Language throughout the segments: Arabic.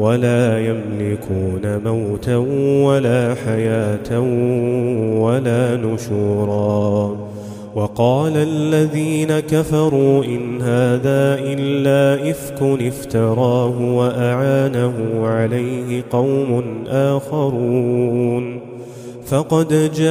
ولا يملكون موتا ولا حياة ولا نشورا. وقال الذين كفروا إن هذا إلا إفك افتراه وأعانه عليه قوم آخرون. فقد جاءوا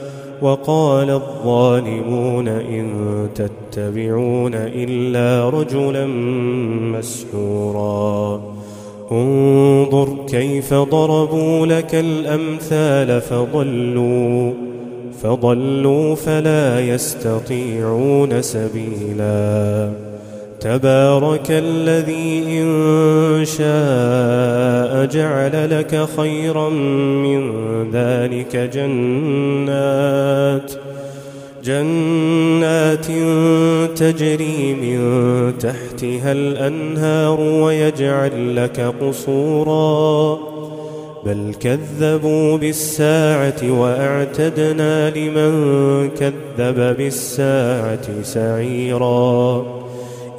وقال الظالمون إن تتبعون إلا رجلا مسحورا. انظر كيف ضربوا لك الأمثال فضلوا فضلوا فلا يستطيعون سبيلاً. تبارك الذي إن شاء جعل لك خيرا من ذلك جنات جنات تجري من تحتها الأنهار ويجعل لك قصورا بل كذبوا بالساعة وأعتدنا لمن كذب بالساعة سعيراً.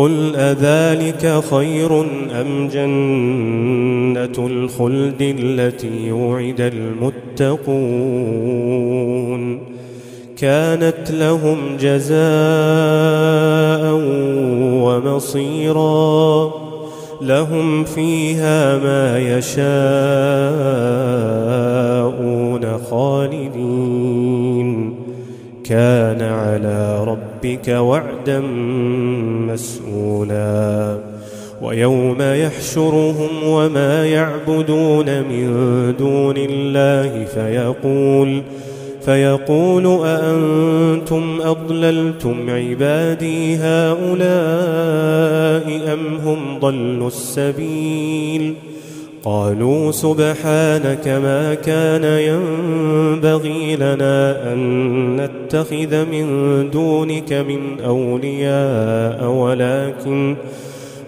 قل أذلك خير أم جنة الخلد التي وعد المتقون كانت لهم جزاء ومصيرا لهم فيها ما يشاءون خالدين كان على ربك وعدا مسؤولا. ويوم يحشرهم وما يعبدون من دون الله فيقول فيقول أأنتم أضللتم عبادي هؤلاء أم هم ضلوا السبيل ۖ؟ قالوا سبحانك ما كان ينبغي لنا أن نتخذ من دونك من أولياء ولكن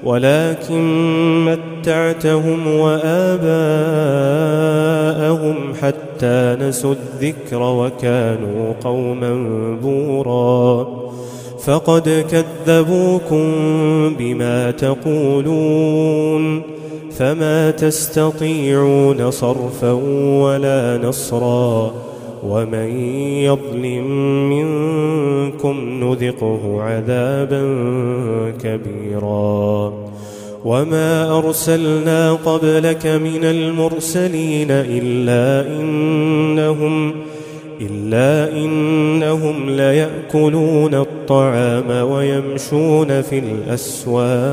ولكن متعتهم وآباءهم حتى نسوا الذكر وكانوا قوما بورا. فقد كذبوكم بما تقولون. فما تستطيعون صرفا ولا نصرا ومن يظلم منكم نذقه عذابا كبيرا وما أرسلنا قبلك من المرسلين إلا إنهم إلا إنهم ليأكلون الطعام ويمشون في الأسواق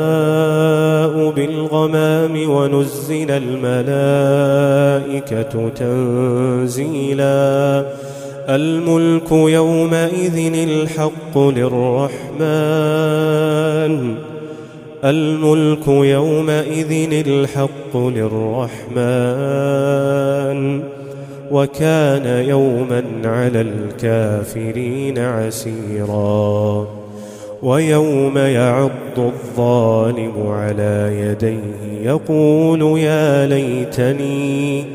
بالغمام ونزل الملائكة تنزيلا. الملك يومئذ الحق للرحمن. الملك يومئذ الحق للرحمن. وكان يوما على الكافرين عسيرا. ويوم يعض الظالم على يديه يقول يا ليتني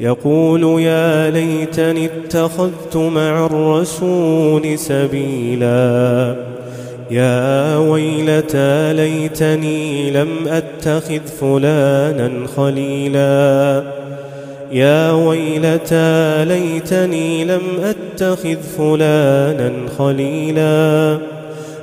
يقول يا ليتني اتخذت مع الرسول سبيلا. يا ويلتى ليتني لم أتخذ فلانا خليلا. يا ويلتى ليتني لم أتخذ فلانا خليلا.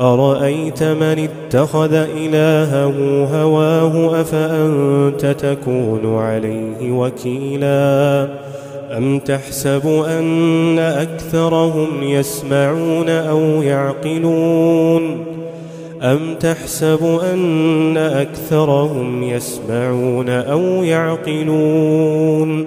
أرأيت من اتخذ إلهه هواه أفأنت تكون عليه وكيلا أم تحسب أن أكثرهم يسمعون أو يعقلون أم تحسب أن أكثرهم يسمعون أو يعقلون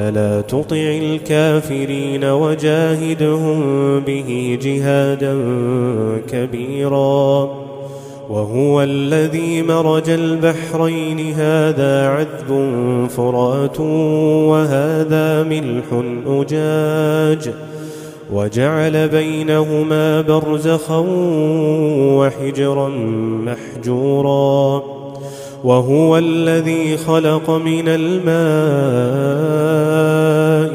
فلا تطع الكافرين وجاهدهم به جهادا كبيرا. وهو الذي مرج البحرين هذا عذب فرات وهذا ملح أجاج. وجعل بينهما برزخا وحجرا محجورا. وهو الذي خلق من الماء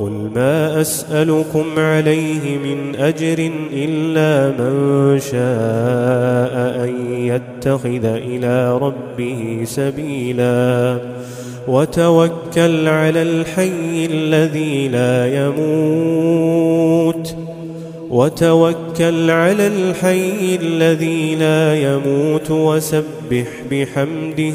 قل ما أسألكم عليه من أجر إلا من شاء أن يتخذ إلى ربه سبيلا. وتوكل على الحي الذي لا يموت. وتوكل على الحي الذي لا يموت. وسبح بحمده.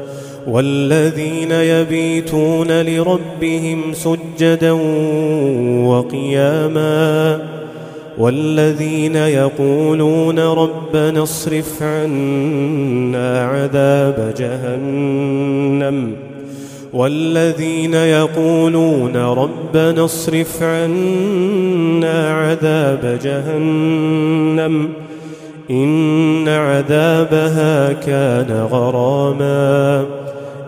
والذين يبيتون لربهم سجدا وقياما والذين يقولون ربنا اصرف عنا عذاب جهنم والذين يقولون ربنا اصرف عنا عذاب جهنم إن عذابها كان غراما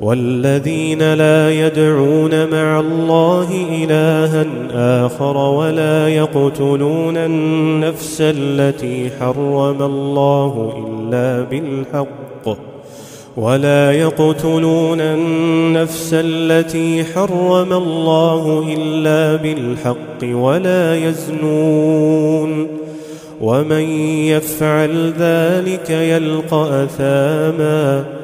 والذين لا يدعون مع الله إلها آخر ولا يقتلون النفس التي حرم الله إلا بالحق ولا يقتلون النفس التي حرم الله إلا بالحق ولا يزنون ومن يفعل ذلك يلقى أثاماً